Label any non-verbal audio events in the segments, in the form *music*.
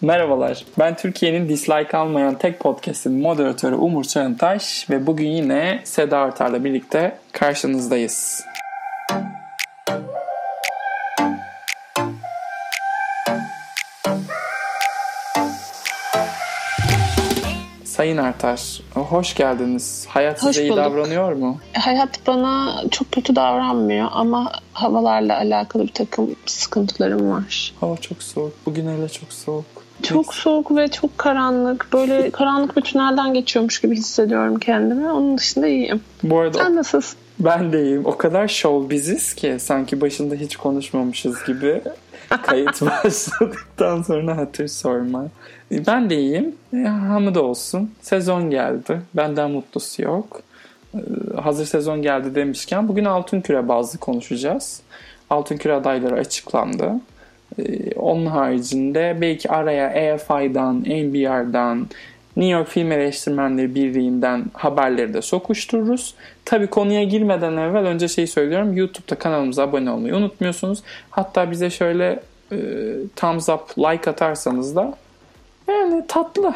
Merhabalar, ben Türkiye'nin dislike almayan tek podcast'in moderatörü Umur Çağıntaş ve bugün yine Seda Artar'la birlikte karşınızdayız. Sayın Artar, hoş geldiniz. Hayat Hoş size iyi davranıyor mu? Hayat bana çok kötü davranmıyor ama havalarla alakalı bir takım sıkıntılarım var. Hava çok soğuk. Bugün öyle çok soğuk. Çok soğuk ve çok karanlık. Böyle *laughs* karanlık bir tünelden geçiyormuş gibi hissediyorum kendimi. Onun dışında iyiyim. Bu arada Sen nasılsın? Ben deyim. O kadar show biziz ki sanki başında hiç konuşmamışız gibi. *laughs* Kayıt başladıktan sonra hatır sorma. Ben de iyiyim. E, hamd olsun. Sezon geldi. Benden mutlusu yok. E, Hazır sezon geldi demişken bugün Altın Küre bazlı konuşacağız. Altın Küre adayları açıklandı. E, Onun haricinde belki araya EFI'dan, NBR'dan, New York Film Eleştirmenleri Birliği'nden haberleri de sokuştururuz. Tabii konuya girmeden evvel önce şeyi söylüyorum. YouTube'da kanalımıza abone olmayı unutmuyorsunuz. Hatta bize şöyle e, thumbs up, like atarsanız da yani tatlı.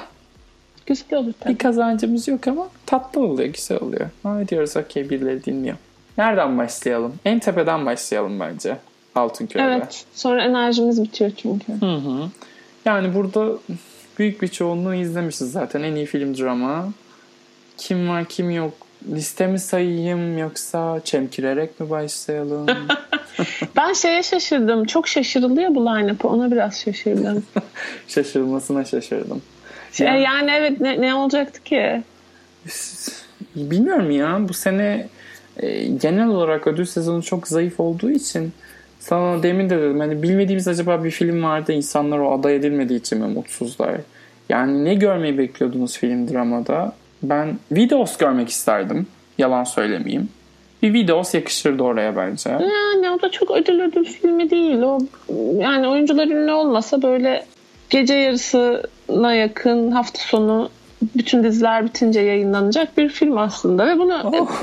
Güzel olur tabii. Bir kazancımız yok ama tatlı oluyor, güzel oluyor. Ha diyoruz okey birileri dinliyor. Nereden başlayalım? En tepeden başlayalım bence. Altınköy'de. Evet. Sonra enerjimiz bitiyor çünkü. Hı hı. Yani burada büyük bir çoğunluğu izlemişiz zaten. En iyi film drama. Kim var kim yok. Listemi sayayım yoksa çemkirerek mi başlayalım? *laughs* Ben şeye şaşırdım. Çok şaşırılıyor bu line-up'a. Ona biraz şaşırdım. *laughs* Şaşırmasına şaşırdım. Şey, Yani- yani evet ne, ne olacaktı ki? Bilmiyorum ya bu sene e, genel olarak ödül sezonu çok zayıf olduğu için sana demin de dedim hani bilmediğimiz acaba bir film vardı insanlar o aday edilmediği için mi mutsuzlar? Yani ne görmeyi bekliyordunuz film dramada? Ben Videos görmek isterdim. Yalan söylemeyeyim. Bir Videos yakışırdı oraya bence. Yani o da çok ödül ödül filmi değil. O yani oyuncular ünlü olmasa böyle gece yarısına yakın hafta sonu bütün diziler bitince yayınlanacak bir film aslında ve bunu Oh.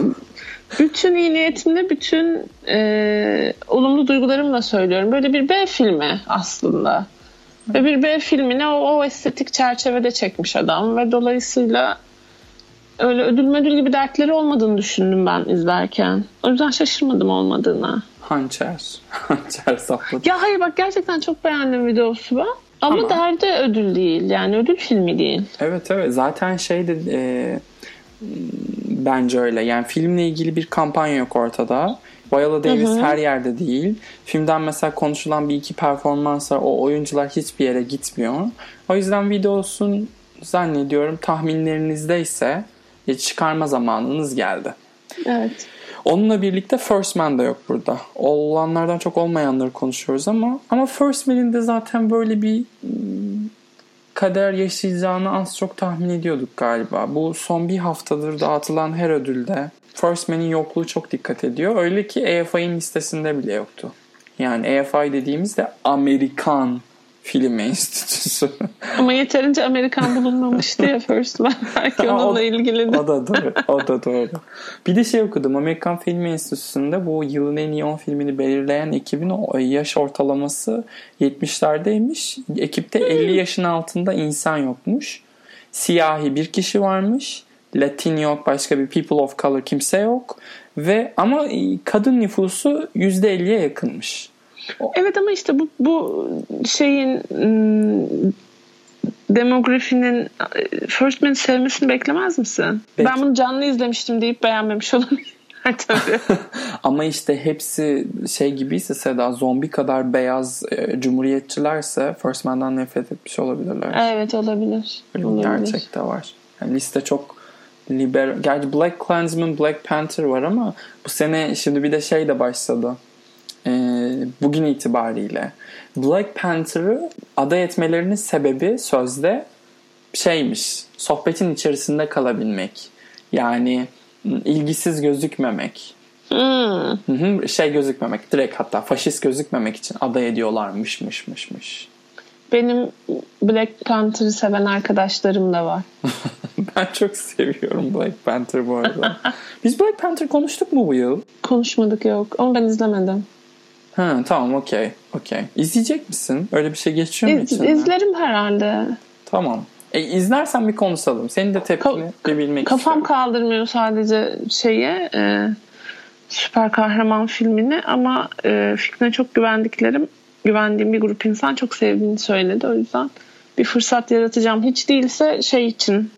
Bütün iyi niyetimle bütün e, olumlu duygularımla söylüyorum. Böyle bir B filmi aslında. Ve bir B filmini o, o estetik çerçevede çekmiş adam ve dolayısıyla öyle ödül mödül gibi dertleri olmadığını düşündüm ben izlerken. O yüzden şaşırmadım olmadığına. Hançer. *laughs* Hançer sapladı. Ya hayır bak gerçekten çok beğendim videosu ben. Ama, Ama- derdi ödül değil. Yani ödül filmi değil. Evet evet zaten şey de e, bence öyle. Yani filmle ilgili bir kampanya yok ortada. Viola Davis her yerde değil. Filmden mesela konuşulan bir iki performans var. O oyuncular hiçbir yere gitmiyor. O yüzden videosun zannediyorum tahminlerinizdeyse e, çıkarma zamanınız geldi. Evet. Onunla birlikte First Man da yok burada. Olanlardan çok olmayanları konuşuyoruz ama ama First Man'in de zaten böyle bir kader yaşayacağını az çok tahmin ediyorduk galiba. Bu son bir haftadır dağıtılan her ödülde First Man'in yokluğu çok dikkat ediyor. Öyle ki EFI'nin listesinde bile yoktu. Yani EFI dediğimizde Amerikan Film Enstitüsü. *laughs* Ama yeterince Amerikan bulunmamıştı ya First Man. *laughs* Belki onunla ilgili de. O da doğru. O da doğru. Bir de şey okudum. Amerikan Film Enstitüsü'nde bu yılın en iyi 10 filmini belirleyen ekibin o yaş ortalaması 70'lerdeymiş. Ekipte 50 yaşın altında insan yokmuş. Siyahi bir kişi varmış. Latin yok, başka bir people of color kimse yok. Ve ama kadın nüfusu %50'ye yakınmış. Evet ama işte bu, bu şeyin ım, demografinin e, First Man'i sevmesini beklemez misin? Bek- Ben bunu canlı izlemiştim deyip beğenmemiş olabilirler *laughs* tabii. *laughs* Ama işte hepsi şey gibiyse Seda zombi kadar beyaz e, cumhuriyetçilerse First Man'dan nefret etmiş olabilirler. evet olabilir. Böyle bir olabilir. gerçek de var. Yani liste çok liberal. Gerçi Black Klansman, Black Panther var ama bu sene şimdi bir de şey de başladı. Ee, bugün itibariyle. Black Panther'ı aday etmelerinin sebebi sözde şeymiş. Sohbetin içerisinde kalabilmek. Yani m, ilgisiz gözükmemek. Hmm. Şey gözükmemek. Direkt hatta faşist gözükmemek için aday ediyorlarmış mış mış mış. Benim Black Panther'ı seven arkadaşlarım da var. *laughs* Ben çok seviyorum Black Panther bu arada. *laughs* Biz Black Panther konuştuk mu bu yıl? Konuşmadık yok ama ben izlemedim. Ha, tamam okey. Okey. İzleyecek misin? Öyle bir şey geçiyor mu İz, içinden? izlerim herhalde. Tamam. E, izlersen bir konuşalım. Senin de tepkini Ka- bir bilmek Kafam istiyorum. kaldırmıyor sadece şeye e, süper kahraman filmini ama e, fikrine çok güvendiklerim güvendiğim bir grup insan çok sevdiğini söyledi. O yüzden bir fırsat yaratacağım. Hiç değilse şey için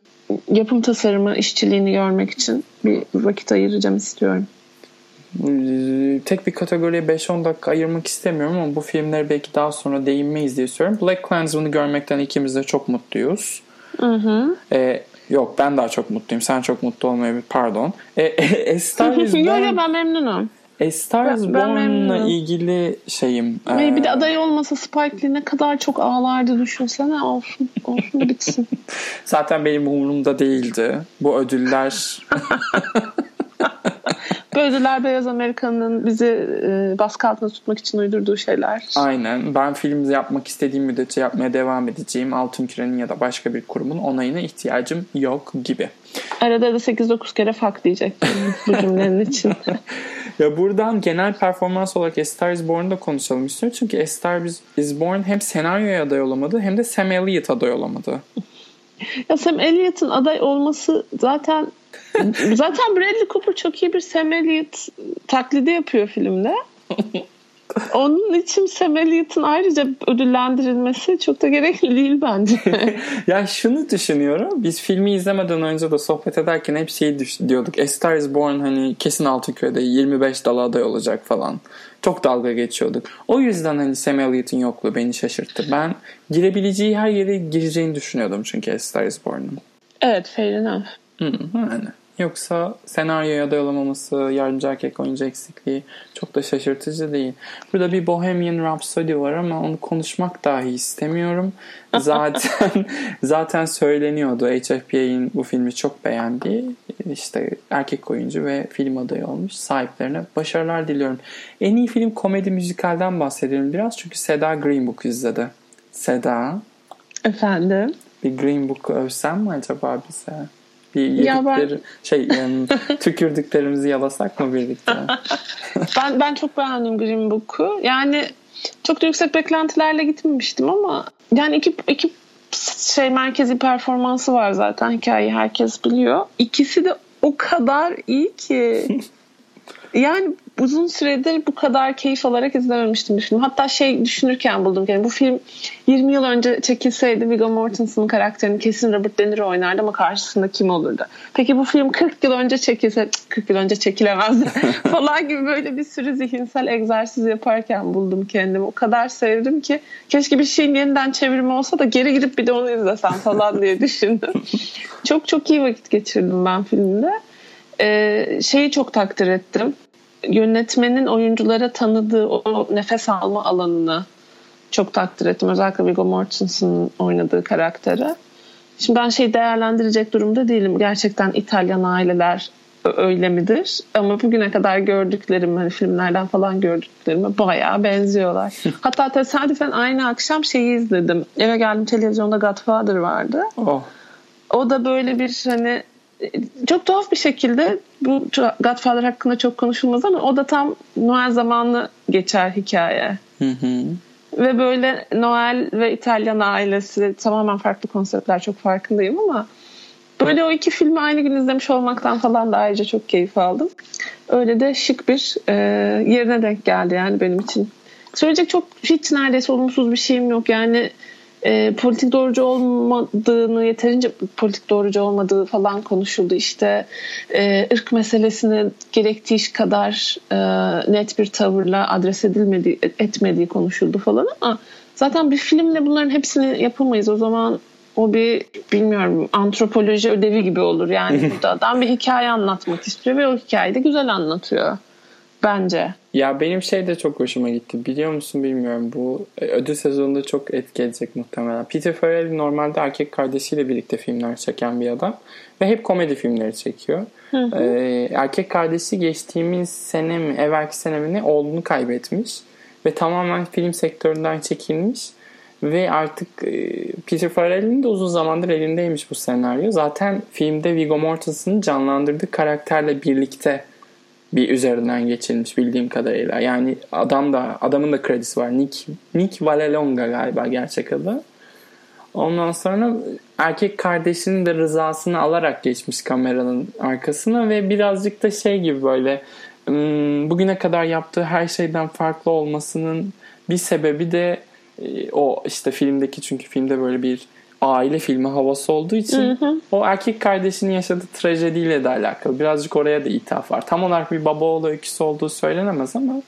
yapım tasarımı işçiliğini görmek için bir vakit ayıracağım istiyorum. Tek bir kategoriye 5-10 dakika ayırmak istemiyorum ama bu filmlere belki daha sonra değinmeyiz diye söylüyorum. Black Klansman'ı görmekten ikimiz de çok mutluyuz. Hı hı. Ee, yok ben daha çok mutluyum. Sen çok mutlu olmayabilir. Pardon. Ee, A Star is *laughs* Yo yo Born, ben memnunum. A Star is Born'la ilgili şeyim. Ve ee, bir de aday olmasa Spike Lee ne kadar çok ağlardı düşünsene. Olsun. Olsun bitsin. *laughs* Zaten benim umurumda değildi. Bu ödüller *laughs* Bu ödüller Beyaz Amerika'nın bizi e, baskı altında tutmak için uydurduğu şeyler. aynen. Ben film yapmak istediğim müddetçe yapmaya devam edeceğim. Altın Küre'nin ya da başka bir kurumun onayına ihtiyacım yok gibi. Arada da 8-9 kere fuck diyecektim bu cümlenin *laughs* için. Ya buradan genel performans olarak A Star Is Born'u da konuşalım istiyorum. Çünkü A Star Is Born hem senaryoya aday olamadı hem de Sam Elliott aday olamadı. ya Sam Elliott'ın aday olması zaten zaten Bradley Cooper çok iyi bir Sam Elliott taklidi yapıyor filmde. *laughs* Onun için Sam Elliott'ın ayrıca ödüllendirilmesi çok da gerekli değil bence. *laughs* ya şunu düşünüyorum. Biz filmi izlemeden önce de sohbet ederken hep şeyi diyorduk. A Star Is Born hani kesin Altınköy'de 25 dala aday olacak falan. Çok dalga geçiyorduk. O yüzden hani Sam Elliott'ın yokluğu beni şaşırttı. Ben girebileceği her yere gireceğini düşünüyordum çünkü A Star Is Born'un. evet fair enough. Hı, yani. Yoksa senaryoya aday olamaması, yardımcı erkek oyuncu eksikliği çok da şaşırtıcı değil. Burada bir Bohemian Rhapsody var ama onu konuşmak dahi istemiyorum. *laughs* Zaten zaten söyleniyordu HFPA'nin bu filmi çok beğendiği. işte erkek oyuncu ve film adayı olmuş. Sahiplerine başarılar diliyorum. En iyi film komedi müzikalden bahsedelim biraz çünkü Seda Green Book izledi. Seda Efendim? bir Green Book övsem mi acaba bize? Bir Ya ben- yedikleri, şey *laughs* tükürdüklerimizi yalasak mı birlikte? *laughs* Ben ben çok beğendim Green Book'u. Yani çok da yüksek beklentilerle gitmemiştim ama yani iki, iki şey merkezi performansı var zaten. Hikayeyi herkes biliyor. İkisi de o kadar iyi ki. *laughs* Yani uzun süredir bu kadar keyif alarak izlememiştim bir film. Hatta şey düşünürken buldum yani bu film 20 yıl önce çekilseydi Viggo Mortensen'ın karakterini kesin Robert De Niro oynardı ama karşısında kim olurdu? Peki bu film 40 yıl önce çekilse "Cık, 40 yıl önce çekilemezdi *laughs* falan gibi böyle bir sürü zihinsel egzersiz yaparken buldum kendimi. O kadar sevdim ki keşke bir şeyin yeniden çevirimi olsa da geri gidip bir de onu izlesem falan diye düşündüm. *laughs* çok çok iyi vakit geçirdim ben filmde. Ee, şeyi çok takdir ettim. Yönetmenin oyunculara tanıdığı o nefes alma alanını çok takdir ettim. Özellikle Viggo Mortensen'ın oynadığı karakteri. Şimdi ben şey değerlendirecek durumda değilim. Gerçekten İtalyan aileler öyle midir? Ama bugüne kadar gördüklerim, hani filmlerden falan gördüklerime bayağı benziyorlar. *laughs* Hatta tesadüfen aynı akşam şeyi izledim. Eve geldim televizyonda Godfather vardı. oh. O da böyle bir hani çok tuhaf bir şekilde bu Godfather hakkında çok konuşulmaz ama o da tam Noel zamanı geçer hikaye. Hı hı. Ve böyle Noel ve İtalyan ailesi tamamen farklı konseptler çok farkındayım ama böyle o iki filmi aynı gün izlemiş olmaktan falan da ayrıca çok keyif aldım. Öyle de şık bir e, yerine denk geldi yani benim için. Söyleyecek çok hiç neredeyse olumsuz bir şeyim yok. Yani e, politik doğrucu olmadığını yeterince politik doğrucu olmadığı falan konuşuldu. İşte e, ırk meselesini gerektiği kadar e, net bir tavırla adres edilmediği etmediği konuşuldu falan ama zaten bir filmle bunların hepsini yapamayız. O zaman o bir bilmiyorum antropoloji ödevi gibi olur. Yani *laughs* burada adam bir hikaye anlatmak istiyor ve o hikayeyi de güzel anlatıyor. Bence. Ya benim şey de çok hoşuma gitti. Biliyor musun bilmiyorum. Bu e, ödül sezonunda çok etki edecek muhtemelen. Peter Farrelly normalde erkek kardeşiyle birlikte filmler çeken bir adam. Ve hep komedi filmleri çekiyor. Ee, erkek kardeşi geçtiğimiz sene mi, evvelki sene mi ne oğlunu kaybetmiş. Ve tamamen film sektöründen çekilmiş. Ve artık e, Peter Farrelly'nin de uzun zamandır elindeymiş bu senaryo. Zaten filmde Viggo Mortensen'ın canlandırdığı karakterle birlikte bir üzerinden geçilmiş bildiğim kadarıyla. Yani adam da adamın da kredisi var. Nick Nick Vallelonga galiba gerçek adı. Ondan sonra erkek kardeşinin de rızasını alarak geçmiş kameranın arkasına ve birazcık da şey gibi böyle hmm, bugüne kadar yaptığı her şeyden farklı olmasının bir sebebi de e, o işte filmdeki çünkü filmde böyle bir aile filmi havası olduğu için hı hı. o erkek kardeşinin yaşadığı trajediyle de alakalı. Birazcık oraya da ithaf var. Tam olarak bir baba oğlu öyküsü olduğu söylenemez ama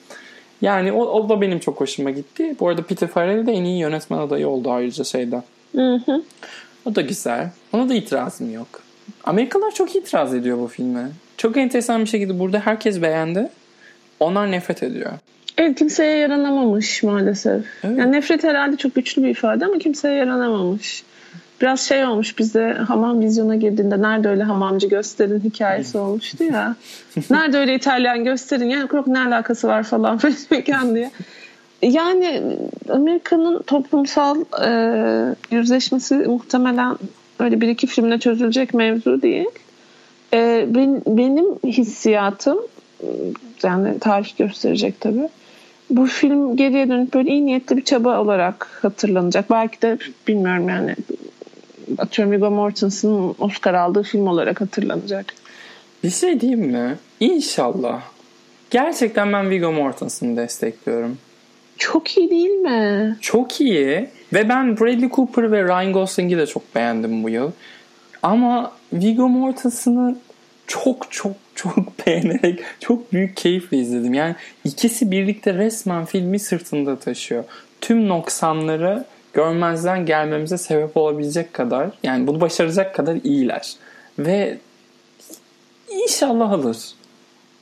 yani o, o da benim çok hoşuma gitti. Bu arada Peter Farrell de en iyi yönetmen adayı oldu ayrıca şeyde. Hı hı. O da güzel. Ona da itirazım yok. Amerikalılar çok itiraz ediyor bu filme. Çok enteresan bir şekilde burada herkes beğendi. Onlar nefret ediyor. Evet kimseye yaranamamış maalesef. Evet. Yani nefret herhalde çok güçlü bir ifade ama kimseye yaranamamış. Biraz şey olmuş bize hamam vizyona girdiğinde nerede öyle hamamcı gösterin hikayesi olmuştu ya. *laughs* nerede öyle İtalyan gösterin yani yok ne alakası var falan *laughs* mekan diye. Yani Amerika'nın toplumsal e, yüzleşmesi muhtemelen öyle bir iki filmle çözülecek mevzu değil. E, ben, benim hissiyatım yani tarih gösterecek tabii. Bu film geriye dönüp böyle iyi niyetli bir çaba olarak hatırlanacak. Belki de bilmiyorum yani atıyorum Viggo Mortensen'ın Oscar aldığı film olarak hatırlanacak. Bir şey diyeyim mi? İnşallah. Gerçekten ben Viggo Mortensen'ı destekliyorum. Çok iyi değil mi? Çok iyi. Ve ben Bradley Cooper ve Ryan Gosling'i de çok beğendim bu yıl. Ama Viggo Mortensen'ı çok çok çok *laughs* beğenerek çok büyük keyifle izledim. Yani ikisi birlikte resmen filmi sırtında taşıyor. Tüm noksanları görmezden gelmemize sebep olabilecek kadar yani bunu başaracak kadar iyiler. Ve inşallah alır.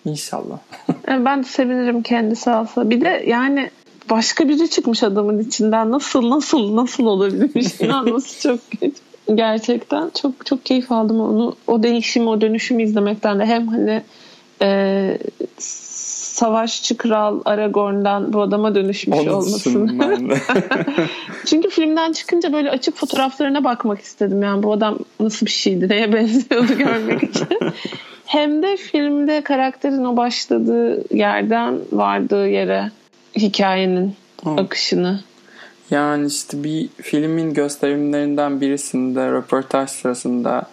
İnşallah. *laughs* ben de sevinirim kendisi alsa. Bir de yani başka biri çıkmış adamın içinden. Nasıl nasıl nasıl olabilmiş? İnanması *laughs* çok kötü. Gerçekten çok çok keyif aldım onu. O değişimi, o dönüşümü izlemekten de hem hani e, savaşçı kral Aragorn'dan bu adama dönüşmüş olmasın. *laughs* Çünkü filmden çıkınca böyle açıp fotoğraflarına bakmak istedim. Yani bu adam nasıl bir şeydi, neye benziyordu görmek için. *laughs* Hem de filmde karakterin o başladığı yerden vardığı yere hikayenin Hı. akışını. Yani işte bir filmin gösterimlerinden birisinde röportaj sırasında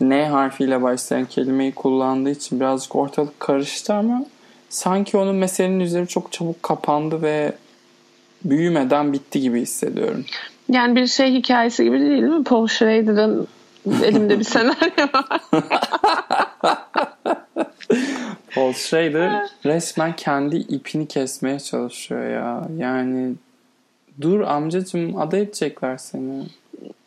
N harfiyle başlayan kelimeyi kullandığı için birazcık ortalık karıştı ama sanki onun meselenin üzeri çok çabuk kapandı ve büyümeden bitti gibi hissediyorum. Yani bir şey hikayesi gibi değil mi? Paul Schrader'ın elimde bir senaryo var. *laughs* Paul Schrader resmen kendi ipini kesmeye çalışıyor ya. Yani dur amcacım aday edecekler seni.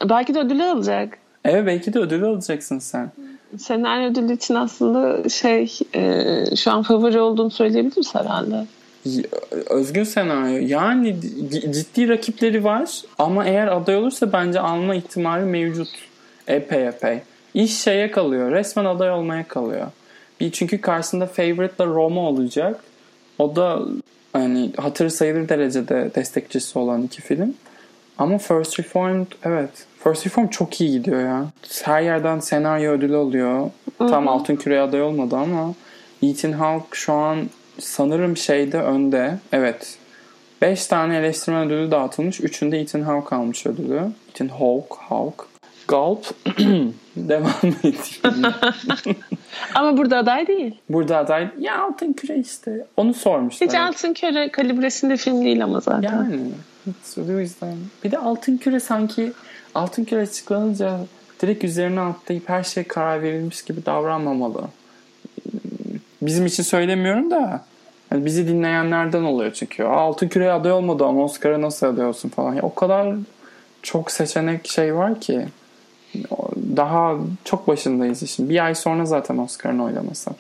Belki de ödülü alacak. Evet belki de ödülü alacaksın sen. Senaryo ödülü için aslında şey e, şu an favori olduğunu söyleyebiliriz herhalde. Özgün senaryo. Yani ciddi rakipleri var ama eğer aday olursa bence alma ihtimali mevcut. Epey epey. İş şeye kalıyor. Resmen aday olmaya kalıyor. Bir çünkü karşısında favorite'la Roma olacak. O da hani hatır sayılır derecede destekçisi olan iki film. Ama First Reformed evet. First Reform çok iyi gidiyor ya. Her yerden senaryo ödülü alıyor. Hı-hı. Tam Altın Küre aday olmadı ama Ethan Hawke şu an sanırım şeyde önde. Evet. 5 tane eleştirmen ödülü dağıtılmış. Üçünde Ethan Hawke almış ödülü. Ethan Hawke, Hawke. Gulp *clears throat* devam edeyim. *laughs* Ama burada aday değil. Burada aday ya altın küre işte. Onu sormuşlar. Hiç altın küre kalibresinde film değil ama zaten. Yani o yüzden. Bir de altın küre sanki altın küre açıklanınca direkt üzerine atlayıp her şey karar verilmiş gibi davranmamalı. Bizim için söylemiyorum da yani bizi dinleyenlerden oluyor çünkü. Altın küre aday olmadı ama Oscar'a nasıl aday olsun falan. Ya, o kadar çok seçenek şey var ki daha çok başındayız işin. Bir ay sonra zaten Oscar'ın oylaması.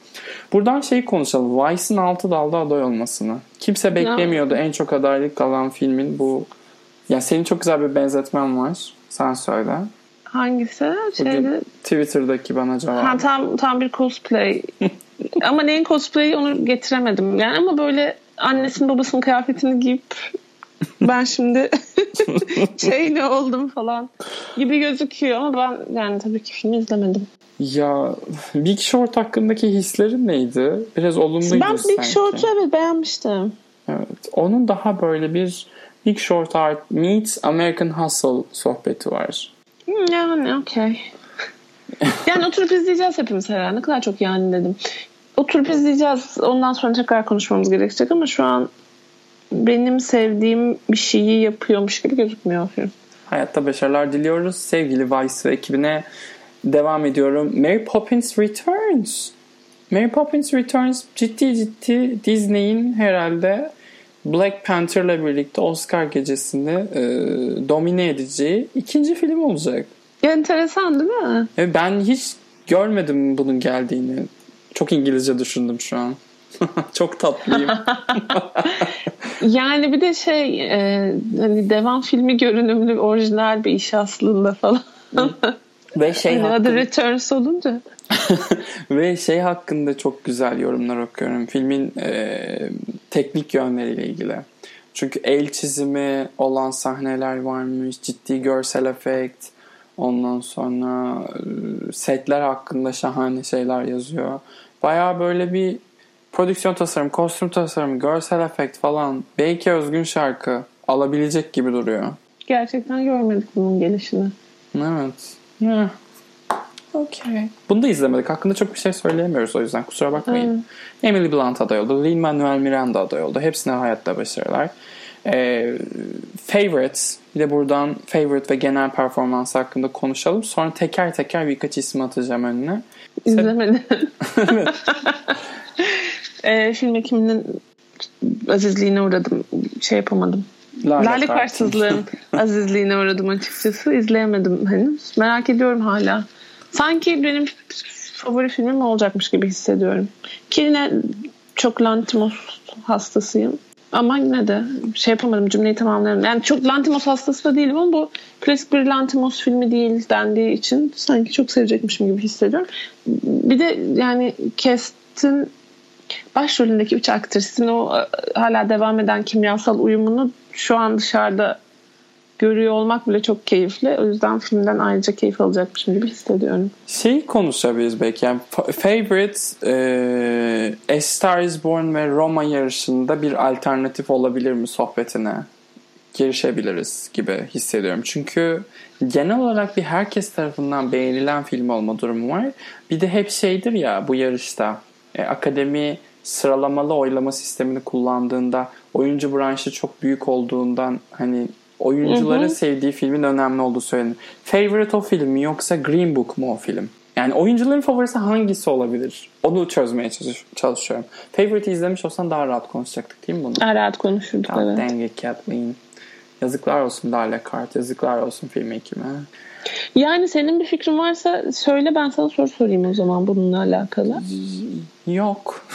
Buradan şeyi konuşalım. Vice'ın altı dalda aday olmasını. Kimse beklemiyordu. En çok adaylık alan filmin bu. Ya senin çok güzel bir benzetmen var. Sen söyle. Hangisi? Şeyde... Twitter'daki bana cevap. Ha, tam, tam bir cosplay. *laughs* ama neyin cosplay'i onu getiremedim. Yani ama böyle annesinin babasının kıyafetini giyip ben şimdi *laughs* şey ne oldum falan gibi gözüküyor ama ben yani tabii ki filmi izlemedim. Ya Big Short hakkındaki hislerin neydi? Biraz olumluydu Ben sanki. Big Short'u evet beğenmiştim. Evet. Onun daha böyle bir Big Short Art meets American Hustle sohbeti var. Hmm, Yani okey. *laughs* yani oturup izleyeceğiz hepimiz herhalde. Ne kadar çok yani dedim. Oturup izleyeceğiz. Ondan sonra tekrar konuşmamız gerekecek ama şu an benim sevdiğim bir şeyi yapıyormuş gibi gözükmüyor film. Hayatta başarılar diliyoruz. Sevgili Vice ve ekibine devam ediyorum. Mary Poppins Returns. Mary Poppins Returns ciddi ciddi Disney'in herhalde Black Panther'la birlikte Oscar gecesini e, domine edeceği ikinci film olacak. Enteresan değil mi? E, ben hiç görmedim bunun geldiğini. Çok İngilizce düşündüm şu an. *laughs* Çok tatlıyım. *laughs* Yani bir de şey e, hani devam filmi görünümlü orijinal bir iş aslında falan. Ve şey adı hakkında, Returns olunca. *laughs* ve şey hakkında çok güzel yorumlar okuyorum. Filmin e, teknik yönleriyle ilgili. Çünkü el çizimi olan sahneler varmış. Ciddi görsel efekt. Ondan sonra e, setler hakkında şahane şeyler yazıyor. Baya böyle bir prodüksiyon tasarım, kostüm tasarımı, görsel efekt falan belki özgün şarkı alabilecek gibi duruyor. Gerçekten görmedik bunun gelişini. Evet. Yeah. Okay. Bunu da izlemedik. Hakkında çok bir şey söyleyemiyoruz o yüzden kusura bakmayın. Emily Blunt aday oldu. Lin-Manuel Miranda aday oldu. Hepsine hayatta başarılar. Ee, favorites. Bir de buradan favorite ve genel performans hakkında konuşalım. Sonra teker teker birkaç isim atacağım önüne. İzlemedim. *laughs* *laughs* e, film ekiminin azizliğine uğradım. Şey yapamadım. Lale Lale. Karsızlığın azizliğine uğradım açıkçası. İzleyemedim henüz. Merak ediyorum hala. Sanki benim favori filmim olacakmış gibi hissediyorum. Ki yine çok Lantimos hastasıyım. Ama yine de şey yapamadım cümleyi tamamlayamadım. Yani çok Lantimos hastası da değilim ama bu klasik bir Lantimos filmi değil dendiği için sanki çok sevecekmişim gibi hissediyorum. Bir de yani Kest'in başrolündeki üç aktrisin o e, hala devam eden kimyasal uyumunu şu an dışarıda görüyor olmak bile çok keyifli. O yüzden filmden ayrıca keyif alacakmışım gibi hissediyorum. Şey konuşabiliriz belki. Yani fa- favorite e, A Star is Born ve Roma yarışında bir alternatif olabilir mi sohbetine? Girişebiliriz gibi hissediyorum. Çünkü genel olarak bir herkes tarafından beğenilen film olma durumu var. Bir de hep şeydir ya bu yarışta e, akademi sıralamalı oylama sistemini kullandığında oyuncu branşı çok büyük olduğundan hani oyuncuların Hı hı. sevdiği filmin önemli olduğu söylenir. Favorite o film mi yoksa Green Book mu o film? Yani oyuncuların favorisi hangisi olabilir? Onu çözmeye çalış- çalışıyorum. Favorite'i izlemiş olsan daha rahat konuşacaktık değil mi bunu? Daha rahat konuşurduk evet. dang it Kathleen. Yazıklar olsun Darla Kart. Yazıklar olsun film ekime. Yani senin bir fikrin varsa söyle ben sana soru sorayım o zaman bununla alakalı. Yok.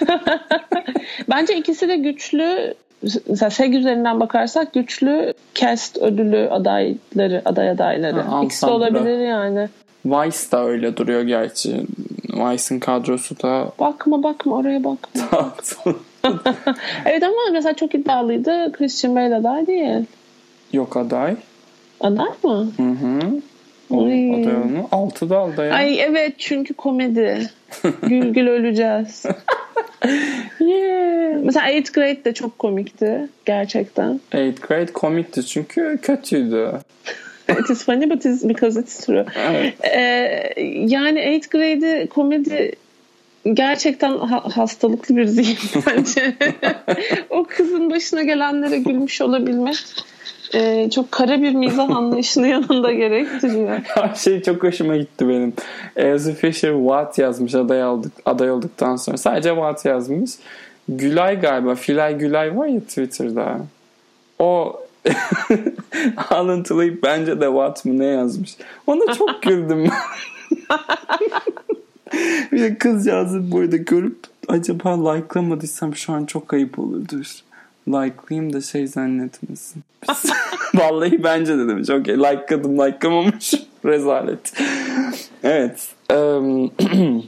*laughs* Bence ikisi de güçlü mesela SEG üzerinden bakarsak güçlü cast ödülü adayları, aday adayları. Ha, İkisi de olabilir yani. Vice da öyle duruyor gerçi. Vice'ın kadrosu da Bakma bakma oraya bakma. *laughs* *laughs* evet ama mesela çok iddialıydı. Christian Bale aday değil. Yok aday. Aday mı? Hı hı. O Ay. aday onu. Altı da aday. Ay evet çünkü komedi. *laughs* gül gül öleceğiz. Yeah. Mesela 8th Grade de çok komikti gerçekten. Eighth grade komikti çünkü kötüydü. *laughs* It is funny but it's because it's true. Evet. Ee, yani 8th Grade'i komedi gerçekten ha- hastalıklı bir zihin bence. *laughs* o kızın başına gelenlere gülmüş olabilmek e, çok kara bir mizah anlayışını *laughs* yanında gerektiriyor. Her şey çok hoşuma gitti benim. Elsie Fisher What yazmış aday, aldık, aday olduktan sonra. Sadece What yazmış. Gülay galiba. Filay Gülay var ya Twitter'da. O *laughs* alıntılayıp bence de What mı ne yazmış. Ona çok *laughs* güldüm. bir de kızcağızı burada görüp acaba like'lamadıysam şu an çok ayıp olurdur. Like'layayım da şey zannetmesin. *laughs* Vallahi bence de demiş. Okey like'ladım like'lamamış. *laughs* Rezalet. Evet. Eee, *clears throat*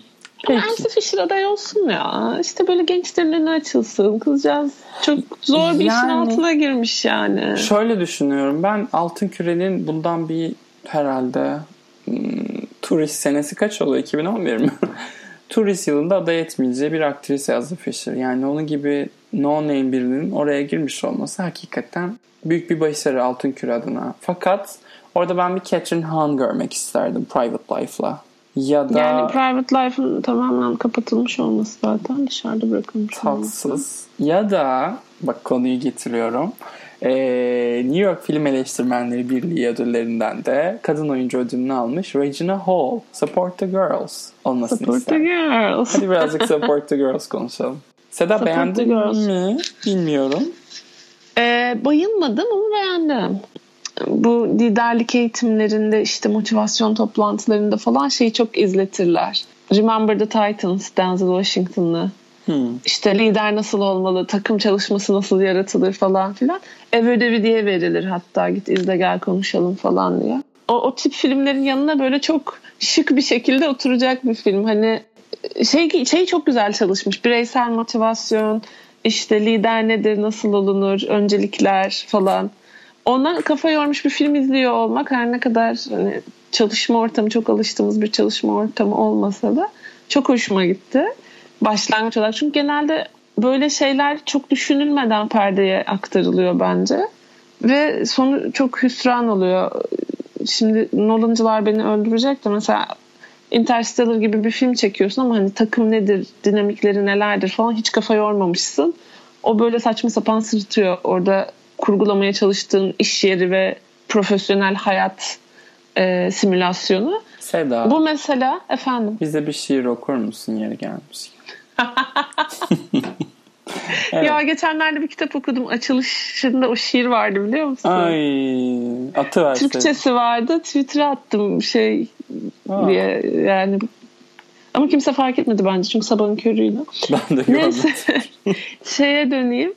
Peki. Elsie Fisher aday olsun ya. İşte böyle gençlerin önü açılsın. Kızcağız çok zor bir yani, işin altına girmiş yani. Şöyle düşünüyorum. Ben Altın Küre'nin bundan bir herhalde hmm, turist senesi kaç oluyor? 2011 mi? *laughs* turist yılında aday etmeyeceği bir aktris yazdı Fisher. Yani onun gibi no name birinin oraya girmiş olması hakikaten büyük bir başarı Altın Küre adına. Fakat orada ben bir Catherine Hahn görmek isterdim Private Life'la. Ya da yani Private Life'ın tamamen kapatılmış olması zaten dışarıda bırakılmış tatsız. Olması. Ya da bak konuyu getiriyorum. Ee, New York Film Eleştirmenleri Birliği ödüllerinden de kadın oyuncu ödülünü almış Regina Hall Support the Girls olmasını Support ister. the Girls. Hadi birazcık Support the Girls konuşalım. Seda Support beğendin mi? Bilmiyorum. Ee, bayılmadım ama beğendim bu liderlik eğitimlerinde işte motivasyon toplantılarında falan şeyi çok izletirler. Remember the Titans, Denzel Washington'lı. Hmm. İşte lider nasıl olmalı, takım çalışması nasıl yaratılır falan filan. Ev ödevi diye verilir hatta git izle gel konuşalım falan diye. O, o tip filmlerin yanına böyle çok şık bir şekilde oturacak bir film. Hani şey, şey çok güzel çalışmış. Bireysel motivasyon, işte lider nedir, nasıl olunur, öncelikler falan ondan kafa yormuş bir film izliyor olmak her ne kadar hani çalışma ortamı çok alıştığımız bir çalışma ortamı olmasa da çok hoşuma gitti. Başlangıç olarak çünkü genelde böyle şeyler çok düşünülmeden perdeye aktarılıyor bence. Ve sonu çok hüsran oluyor. Şimdi Nolan'cılar beni öldürecek de mesela Interstellar gibi bir film çekiyorsun ama hani takım nedir, dinamikleri nelerdir falan hiç kafa yormamışsın. O böyle saçma sapan sırıtıyor. Orada kurgulamaya çalıştığın iş yeri ve profesyonel hayat e, simülasyonu. Seda. Bu mesela efendim. Bize bir şiir okur musun yeri gelmiş? *laughs* evet. Ya geçenlerde bir kitap okudum. Açılışında o şiir vardı biliyor musun? Ay, atı versin. Türkçesi vardı. Twitter'a attım şey Aa. diye yani ama kimse fark etmedi bence çünkü sabahın körüydü. *laughs* Ben de Neyse *laughs* şeye döneyim.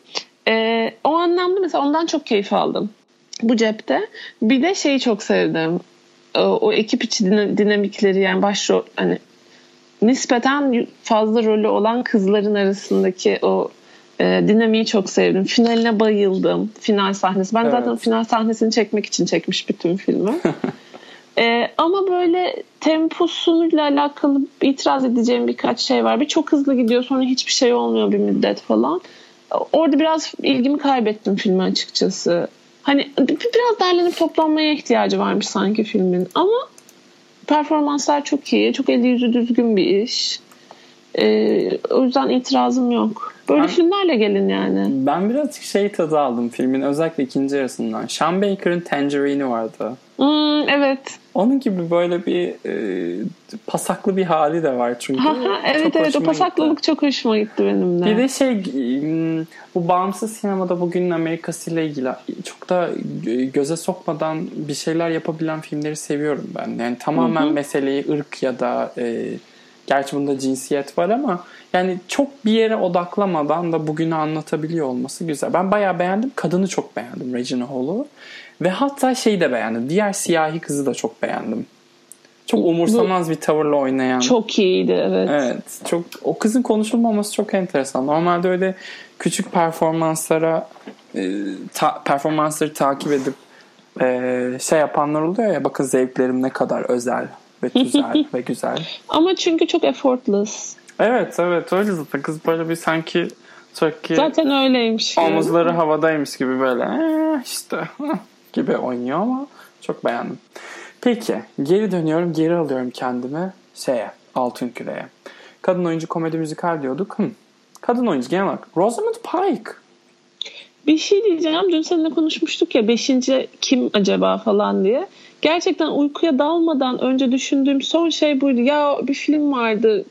E, o anlamda mesela ondan çok keyif aldım bu cepte. Bir de şeyi çok sevdim. O, o ekip içi dinamikleri yani başrol hani nispeten fazla rolü olan kızların arasındaki o e, dinamiği çok sevdim. Finaline bayıldım. Final sahnesi. Ben evet. zaten final sahnesini çekmek için çekmiş bütün filmi. *laughs* e, ama böyle temposuyla alakalı itiraz edeceğim birkaç şey var. Bir çok hızlı gidiyor sonra hiçbir şey olmuyor bir müddet falan orada biraz ilgimi kaybettim filme açıkçası. Hani biraz derlenip toplanmaya ihtiyacı varmış sanki filmin. Ama performanslar çok iyi. Çok eli yüzü düzgün bir iş. Ee, o yüzden itirazım yok. Böyle ben, filmlerle gelin yani. Ben birazcık şey tadı aldım filmin özellikle ikinci yarısından. Sean Baker'ın Tangerine'i vardı. Hmm, evet. Onun gibi böyle bir e, pasaklı bir hali de var çünkü. evet çok evet o pasaklılık gitti. çok hoşuma gitti benim de. Bir de şey bu bağımsız sinemada bugünün Amerikası ile ilgili çok da göze sokmadan bir şeyler yapabilen filmleri seviyorum ben. Yani tamamen Hı-hı. meseleyi ırk ya da e, gerçi bunda cinsiyet var ama yani çok bir yere odaklamadan da bugünü anlatabiliyor olması güzel. Ben bayağı beğendim. Kadını çok beğendim Regina Hall'u. Ve hatta şeyi de beğendim. Diğer siyahi kızı da çok beğendim. Çok umursamaz Bu, bir tavırla oynayan. Çok iyiydi evet. Evet. Çok o kızın konuşulmaması çok enteresan. Normalde öyle küçük performanslara e, ta, performansları takip edip e, şey yapanlar oluyor ya bakın zevklerim ne kadar özel ve güzel ve *laughs* güzel. Ama çünkü çok effortless. Evet evet öyle zaten kız böyle bir sanki çok Zaten öyleymiş. Omuzları havadaymış gibi böyle ee, işte *laughs* gibi oynuyor ama çok beğendim. Peki geri dönüyorum geri alıyorum kendimi şeye Altın Küre'ye. Kadın oyuncu komedi müzikal diyorduk. Hı. Kadın oyuncu genel olarak Rosamund Pike. Bir şey diyeceğim. Dün seninle konuşmuştuk ya beşinci kim acaba falan diye. Gerçekten uykuya dalmadan önce düşündüğüm son şey buydu. Ya bir film vardı.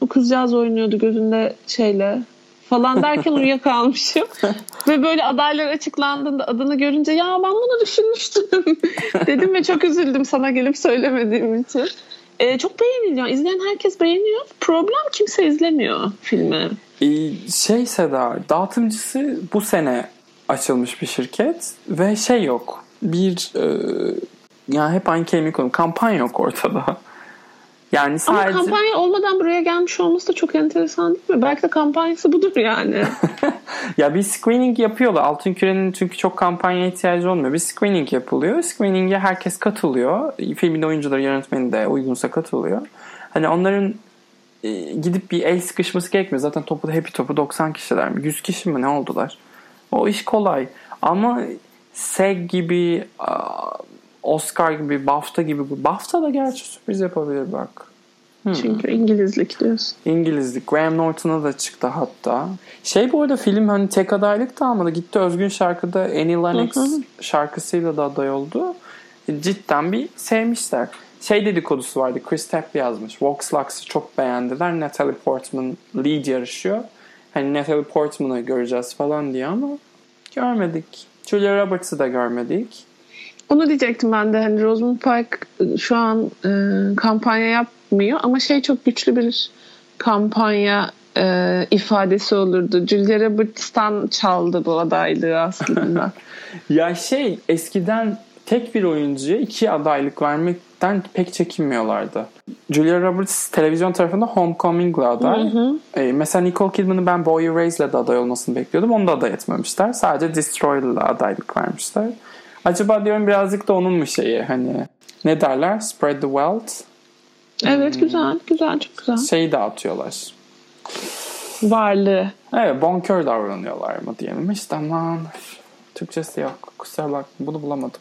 Bu kızcağız oynuyordu gözünde şeyle falan derken uyuyakalmışım. *laughs* ve böyle adaylar açıklandığında adını görünce ya ben bunu düşünmüştüm *laughs* dedim ve çok üzüldüm sana gelip söylemediğim için. Ee, çok beğeniliyor. İzleyen herkes beğeniyor. Problem kimse izlemiyor filmi. Ee, şey Seda, dağıtımcısı bu sene açılmış bir şirket ve şey yok. Bir e, yani hep aynı kelime konu. Kampanya yok ortada. Yani sadece... Ama kampanya olmadan buraya gelmiş olması da çok enteresan değil mi? Belki de kampanyası budur yani. *laughs* ya bir screening yapıyorlar. Altın Küre'nin çünkü çok kampanya ihtiyacı olmuyor. Bir screening yapılıyor. Screening'e herkes katılıyor. Filmin oyuncuları, yönetmeni de uygunsa katılıyor. Hani onların e, gidip bir el sıkışması gerekmiyor. Zaten topu da Happy topu 90 kişiler mi? 100 kişi mi ne oldular? O iş kolay. Ama SEG gibi Oscar gibi, BAFTA gibi. BAFTA da gerçi sürpriz yapabilir bak. Hmm. Çünkü İngilizlik diyorsun. İngilizlik. Graham Norton'a da çıktı hatta. Şey bu arada film hani tek adaylık da almadı. Gitti Özgün şarkıda Annie Lennox şarkısıyla da aday oldu. Cidden bir sevmişler. Şey dedikodusu vardı. Chris Tapp yazmış. Vox Lux'ı çok beğendiler. Natalie Portman lead yarışıyor. Hani Natalie Portman'ı göreceğiz falan diye ama görmedik. Julia Roberts'ı da görmedik. Onu diyecektim ben de. Hani Pike e, şu an e, kampanya yapmıyor ama şey çok güçlü bir kampanya e, ifadesi olurdu. Julia Roberts'tan çaldı bu adaylığı aslında. *laughs* ya şey eskiden tek bir oyuncuya iki adaylık vermekten pek çekinmiyorlardı. Julia Roberts televizyon tarafında Homecoming'le aday. Hı hı. Ee, mesela Nicole Kidman'ı ben Boy Eras'le de aday olmasını bekliyordum. Onu da aday etmemişler. Sadece Destroyer'la adaylık vermişler. Acaba diyorum birazcık da onun mu şeyi hani ne derler? Spread the wealth. Evet hmm. güzel güzel çok güzel. Şeyi dağıtıyorlar. Varlığı. Evet bonkör davranıyorlar mı diyelim. İşte aman Türkçesi yok. Kusura bakma bunu bulamadım.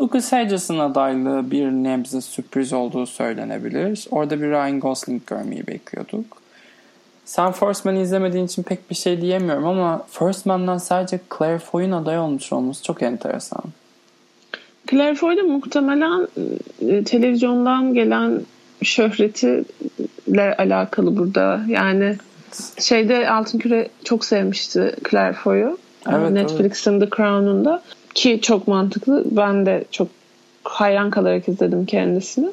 Lucas Hedges'ın adaylığı bir nebze sürpriz olduğu söylenebilir. Orada bir Ryan Gosling görmeyi bekliyorduk. Sen First Man'i izlemediğin için pek bir şey diyemiyorum ama First Man'dan sadece Claire Foy'un aday olmuş olması çok enteresan. Claire Foy da muhtemelen e, televizyondan gelen şöhretiyle alakalı burada. Yani şeyde Altın Küre çok sevmişti Claire Foy'u. Evet, Netflix'in evet. The Crown'unda. Ki çok mantıklı. Ben de çok hayran kalarak izledim kendisini.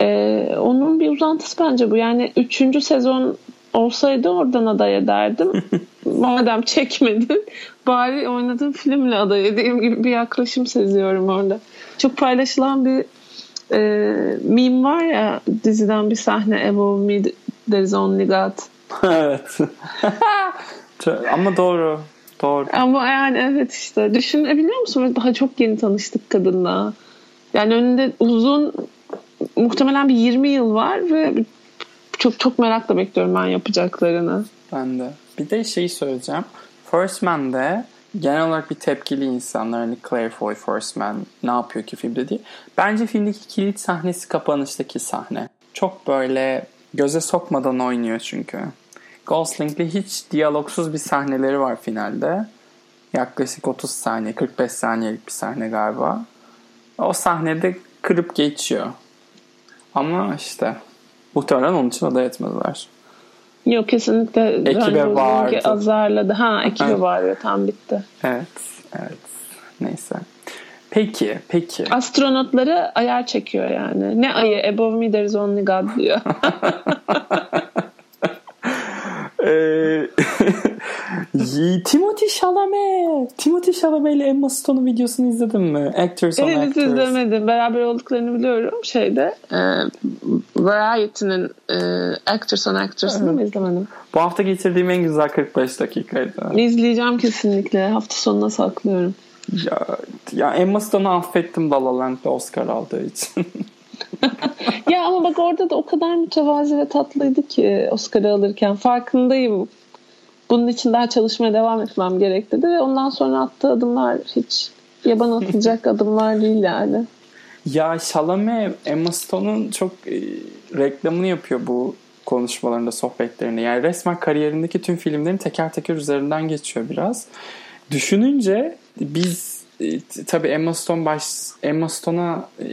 Ee, onun bir uzantısı bence bu. Yani üçüncü sezon olsaydı oradan aday ederdim. *laughs* Madem çekmedin bari oynadığım filmle aday edeyim gibi bir yaklaşım seziyorum orada. Çok paylaşılan bir e, meme var ya diziden bir sahne Above Me There's Only God. *laughs* evet. *laughs* Ama doğru. Doğru. Ama yani evet işte düşünebiliyor musun? Daha çok yeni tanıştık kadınla. Yani önünde uzun muhtemelen bir 20 yıl var ve çok çok merakla bekliyorum ben yapacaklarını. Ben de. Bir de şey söyleyeceğim. First Man'de genel olarak bir tepkili insanlar hani Claire Foy First Man ne yapıyor ki filmde diye. Bence filmdeki kilit sahnesi kapanıştaki sahne. Çok böyle göze sokmadan oynuyor çünkü. Gosling'le hiç diyalogsuz bir sahneleri var finalde. Yaklaşık 30 saniye, 45 saniyelik bir sahne galiba. O sahnede kırıp geçiyor. Ama işte muhtemelen onun için aday etmediler. Yok kesinlikle. Ekibe bağırdı. Azarladı. Ha ekibe bağırıyor. Tam bitti. Evet. Evet. Neyse. Peki, peki. Astronotları ayar çekiyor yani. Ne ayı? Above me there is only God diyor. *laughs* Ee, *laughs* Timothy Chalamet. Timothy Chalamet ile Emma Stone'un videosunu izledin mi? Actors on Henüz Actors. izlemedim. Beraber olduklarını biliyorum. Şeyde e, Variety'nin e, Actors on Actors'ını evet. mı izlemedim? Bu hafta geçirdiğim en güzel 45 dakikaydı. İzleyeceğim kesinlikle. Hafta sonuna saklıyorum. Ya, ya Emma Stone'u affettim La La Land'de Oscar aldığı için. *laughs* ya ama bak orada da o kadar mütevazi ve tatlıydı ki Oscar'ı alırken. Farkındayım. Bunun için daha çalışmaya devam etmem gerek dedi ve ondan sonra attığı adımlar hiç yaban atılacak *laughs* adımlar değil yani. Ya Chalamet Emma Stone'un çok e, reklamını yapıyor bu konuşmalarında, sohbetlerinde. Yani resmen kariyerindeki tüm filmlerin teker teker üzerinden geçiyor biraz. Düşününce biz e, tabii Emma Stone baş Emma Stone'a e,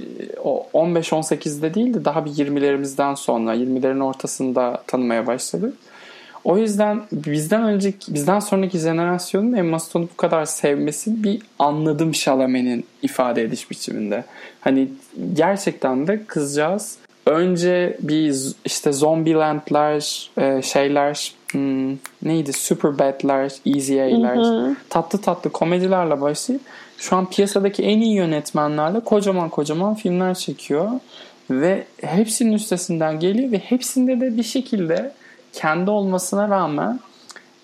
o 15-18'de değil de daha bir 20'lerimizden sonra 20'lerin ortasında tanımaya başladık. O yüzden bizden önceki bizden sonraki jenerasyonun Emma Stone'u bu kadar sevmesi bir anladım Chalamet'in ifade ediş biçiminde. Hani gerçekten de kızcağız önce bir işte Zombieland'ler e, şeyler hmm, neydi Superbad'ler, Easy A'ler tatlı tatlı komedilerle başlayıp şu an piyasadaki en iyi yönetmenlerle kocaman kocaman filmler çekiyor. Ve hepsinin üstesinden geliyor ve hepsinde de bir şekilde kendi olmasına rağmen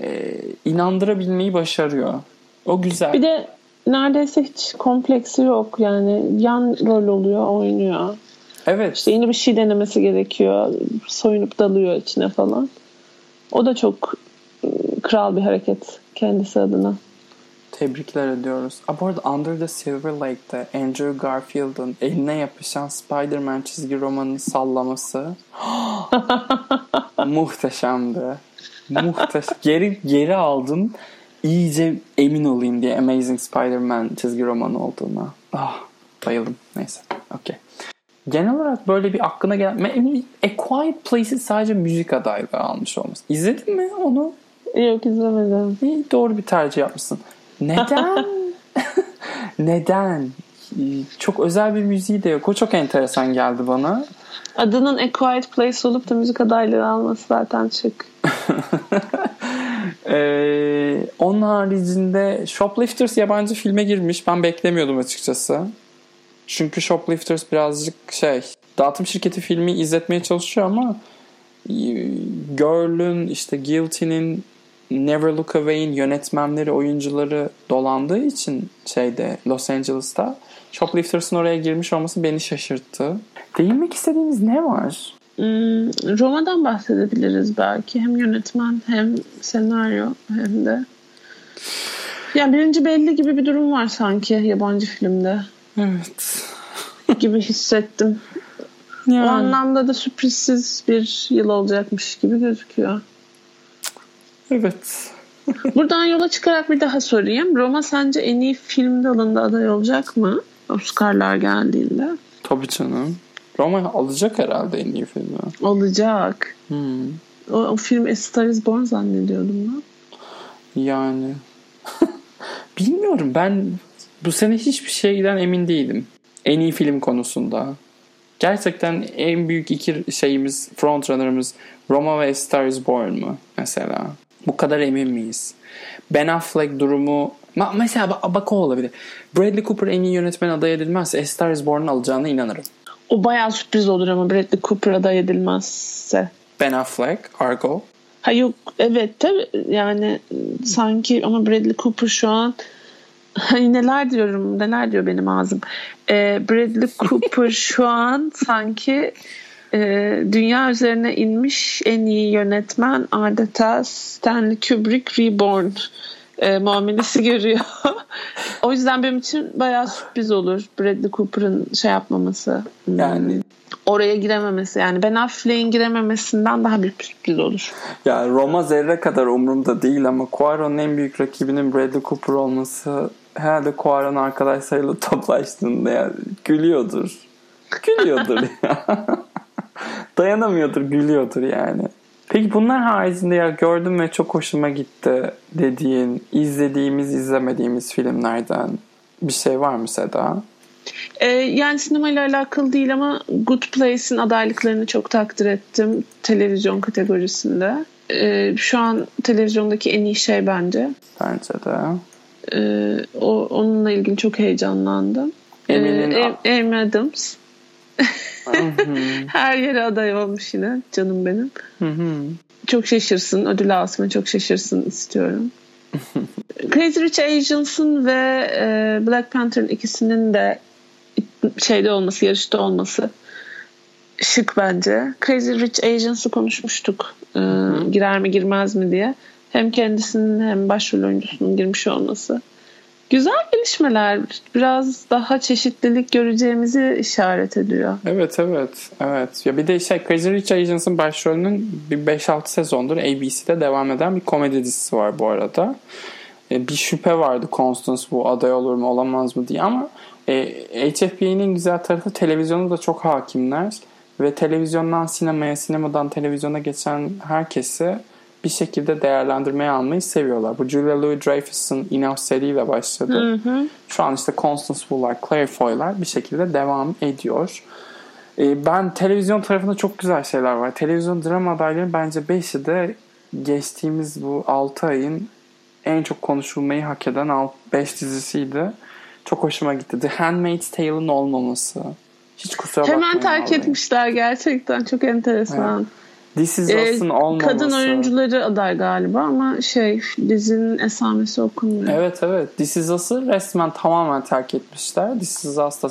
e, inandırabilmeyi başarıyor. O güzel. Bir de neredeyse hiç kompleksi yok. Yani yan rol oluyor, oynuyor. Evet. İşte yeni bir şey denemesi gerekiyor. Soyunup dalıyor içine falan. O da çok ıı, kral bir hareket kendisi adına. Tebrikler ediyoruz. Aa, bu arada Under the Silver Lake'te Andrew Garfield'ın eline yapışan Spider-Man çizgi romanını sallaması *gasps* muhteşemdi. Muhteşem. *laughs* Geri, geri aldım. İyice emin olayım diye Amazing Spider-Man çizgi romanı olduğuna. Ah, bayıldım. Neyse. Okey. Genel olarak böyle bir aklına gelen... A Quiet Place'i sadece müzik adaylığı almış olması. İzledin mi onu? Yok izlemedim. İyi, doğru bir tercih yapmışsın. Neden? *laughs* Neden? Çok özel bir müziği de yok. O çok enteresan geldi bana. Adının A Quiet Place olup da müzik adaylığı alması zaten şık. *laughs* ee, onun haricinde Shoplifters yabancı filme girmiş. Ben beklemiyordum açıkçası. Çünkü Shoplifters birazcık şey dağıtım şirketi filmi izletmeye çalışıyor ama e, Girl'ün işte Guilty'nin Never Look Away'in yönetmenleri, oyuncuları dolandığı için şeyde Los Angeles'ta Shoplifters'ın oraya girmiş olması beni şaşırttı. Değinmek istediğiniz ne var? Hmm, Roma'dan bahsedebiliriz belki. Hem yönetmen hem senaryo hem de. Yani birinci belli gibi bir durum var sanki yabancı filmde. Evet. gibi hissettim. *laughs* Yani. O anlamda da sürprizsiz bir yıl olacakmış gibi gözüküyor. Evet. Buradan yola çıkarak bir daha sorayım. Roma sence en iyi film dalında aday olacak mı? Oscar'lar geldiğinde. Tabii canım. Roma alacak herhalde en iyi filmi. Olacak. Hmm. O, o film A Star Is Born zannediyordum ben. Yani. *laughs* Bilmiyorum ben bu sene hiçbir şeyden emin değilim. En iyi film konusunda. Gerçekten en büyük iki şeyimiz, frontrunner'ımız Roma ve A Star Is Born mu mesela? Bu kadar emin miyiz? Ben Affleck durumu mesela bak o olabilir. Bradley Cooper en iyi yönetmen aday edilmezse A Star Is Born'un alacağına inanırım. O bayağı sürpriz olur ama Bradley Cooper aday edilmezse. Ben Affleck, Argo. Ha yok evet tabi yani sanki ama Bradley Cooper şu an *laughs* hani neler diyorum neler diyor benim ağzım. Ee, Bradley Cooper *laughs* şu an sanki e, dünya üzerine inmiş en iyi yönetmen adeta Stanley Kubrick Reborn e, muamelesi *laughs* görüyor. o yüzden benim için bayağı sürpriz olur Bradley Cooper'ın şey yapmaması. Yani oraya girememesi yani Ben Affleck'in girememesinden daha büyük bir sürpriz olur. Ya Roma zerre kadar umurumda değil ama Cuaron'un en büyük rakibinin Bradley Cooper olması herhalde Cuaron arkadaş sayılı *laughs* toplaştığında yani gülüyordur. Gülüyordur ya. *laughs* Dayanamıyordur, gülüyordur yani. Peki bunlar haricinde ya gördüm ve çok hoşuma gitti dediğin, izlediğimiz, izlemediğimiz filmlerden bir şey var mı Seda? Ee, yani sinemayla alakalı değil ama Good Place'in adaylıklarını çok takdir ettim televizyon kategorisinde. Ee, şu an televizyondaki en iyi şey bence. Bence de. Ee, o, onunla ilgili çok heyecanlandım. Emin'in... Ee, Amy Adams. *laughs* *laughs* Her yere aday olmuş yine canım benim. çok şaşırsın. Ödül alsın çok şaşırsın istiyorum. *laughs* Crazy Rich Asians'ın ve e, Black Panther'ın ikisinin de şeyde olması, yarışta olması şık bence. Crazy Rich Asians'ı konuşmuştuk. E, girer mi girmez mi diye. Hem kendisinin hem başrol oyuncusunun girmiş olması. Güzel gelişmeler. Biraz daha çeşitlilik göreceğimizi işaret ediyor. Evet evet. evet. Ya bir de şey Crazy Rich Asians'ın başrolünün bir 5-6 sezondur ABC'de devam eden bir komedi dizisi var bu arada. E, bir şüphe vardı Constance bu aday olur mu olamaz mı diye ama e, HFP'nin güzel tarafı televizyonu da çok hakimler ve televizyondan sinemaya, sinemadan televizyona geçen herkesi bir şekilde değerlendirmeye almayı seviyorlar. Bu Julia Louis-Dreyfus'un Enough seriyle başladı. Hı hı. Şu an işte Constance Wu'lar, Claire Foy'lar bir şekilde devam ediyor. Ee, ben televizyon tarafında çok güzel şeyler var. Televizyon drama adayları bence 5'i de geçtiğimiz bu 6 ayın en çok konuşulmayı hak eden 5 dizisiydi. Çok hoşuma gitti. The Handmaid's Tale'ın olmaması. Hiç kusura Hemen terk etmişler gerçekten çok enteresan. This is Ee, Us'ın olmaması. kadın oyuncuları aday galiba ama şey dizinin esamesi okunmuyor. Evet evet. This is Us'ı resmen tamamen terk etmişler. This is Us da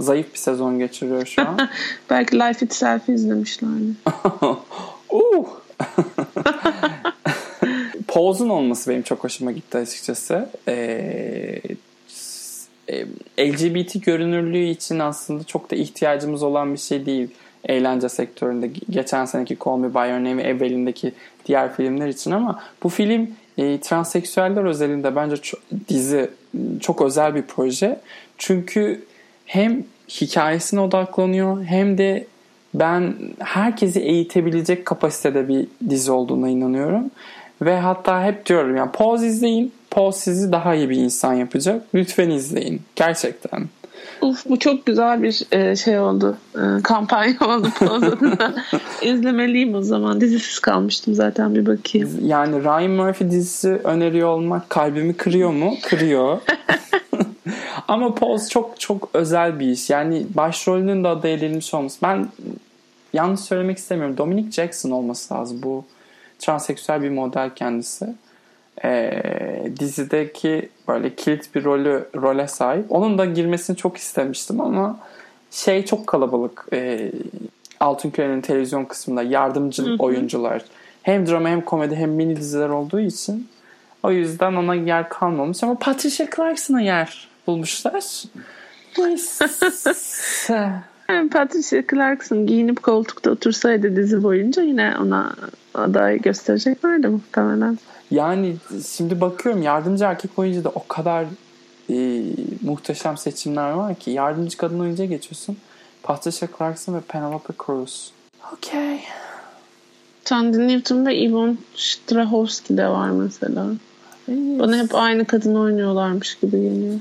zayıf bir sezon geçiriyor şu an. *laughs* Belki Life Itself'i izlemişlerdi. *laughs* Uh! *laughs* Paul'un olması benim çok hoşuma gitti açıkçası. Ee, e, LGBT görünürlüğü için aslında çok da ihtiyacımız olan bir şey değil. Eğlence sektöründe geçen seneki Call Me By Your Name ve evvelindeki diğer filmler için ama bu film e, transseksüeller özelinde bence çok, dizi çok özel bir proje. Çünkü hem hikayesine odaklanıyor hem de ben herkesi eğitebilecek kapasitede bir dizi olduğuna inanıyorum. Ve hatta hep diyorum yani Pause izleyin. Pause sizi daha iyi bir insan yapacak. Lütfen izleyin. Gerçekten. Uf bu çok güzel bir e, şey oldu. E, kampanya *laughs* oldu Pauza'da. İzlemeliyim o zaman. Dizisiz kalmıştım zaten bir bakayım. Yani Ryan Murphy dizisi öneriyor olmak kalbimi kırıyor mu? Kırıyor. *laughs* Ama Pause çok çok özel bir iş. Yani başrolünün de aday edilmiş olması. Ben yanlış söylemek istemiyorum. Dominic Jackson olması lazım. Bu transseksüel bir model kendisi. Ee, dizideki böyle kilit bir rolü role sahip. Onun da girmesini çok istemiştim ama şey çok kalabalık. Ee, Altınköy'ün televizyon kısmında yardımcı Hı hı. oyuncular. Hem drama hem komedi hem mini diziler olduğu için o yüzden ona yer kalmamış ama Patricia Clarkson'a yer bulmuşlar. Neyse. *laughs* Yani Patricia Clarkson giyinip koltukta otursaydı dizi boyunca yine ona aday göstereceklerdi muhtemelen. Yani şimdi bakıyorum yardımcı erkek oyuncu da o kadar e, muhteşem seçimler var ki yardımcı kadın oyuncuya geçiyorsun. Patricia Clarkson ve Penelope Cruz. Okay. Tandy Newton ve Yvonne Strahovski de var mesela. Bana hep aynı kadın oynuyorlarmış gibi geliyor.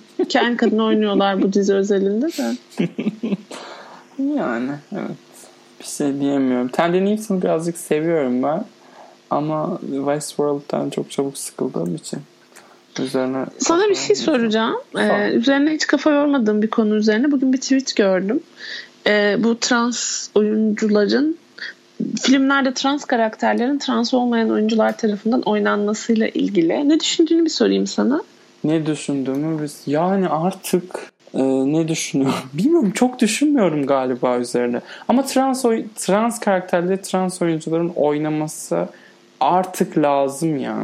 Aynı kadın oynuyorlar bu dizi özelinde de. *laughs* Yani evet. Bir şey diyemiyorum. Tandy Newton'u birazcık seviyorum ben. Ama Westworld'dan çok çabuk sıkıldığım için üzerine Sana bir şey soracağım. Ee, üzerine hiç kafa yormadığım bir konu üzerine. Bugün bir tweet gördüm. Ee, bu trans oyuncuların filmlerde trans karakterlerin trans olmayan oyuncular tarafından oynanmasıyla ilgili. Ne düşündüğünü bir sorayım sana. Ne düşündüğümü biz yani artık e, ne düşünüyorum *laughs* bilmiyorum çok düşünmüyorum galiba üzerine ama trans oy- trans karakterleri trans oyuncuların oynaması artık lazım ya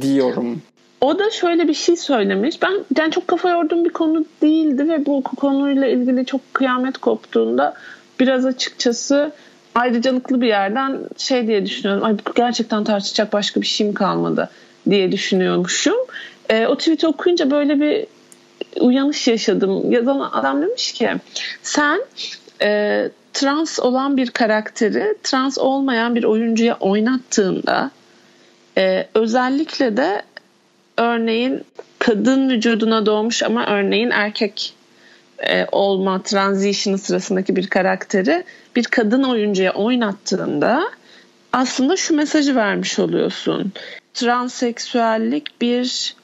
diyorum. O da şöyle bir şey söylemiş. Ben yani çok kafa yorduğum bir konu değildi ve bu konuyla ilgili çok kıyamet koptuğunda biraz açıkçası ayrıcalıklı bir yerden şey diye düşünüyorum. Ay gerçekten tartışacak başka bir şey mi kalmadı diye düşünüyormuşum. Ee, o tweet'i okuyunca böyle bir uyanış yaşadım. Yazan adam demiş ki sen e, trans olan bir karakteri trans olmayan bir oyuncuya oynattığında e, özellikle de örneğin kadın vücuduna doğmuş ama örneğin erkek e, olma transition'ı sırasındaki bir karakteri bir kadın oyuncuya oynattığında aslında şu mesajı vermiş oluyorsun. Transseksüellik bir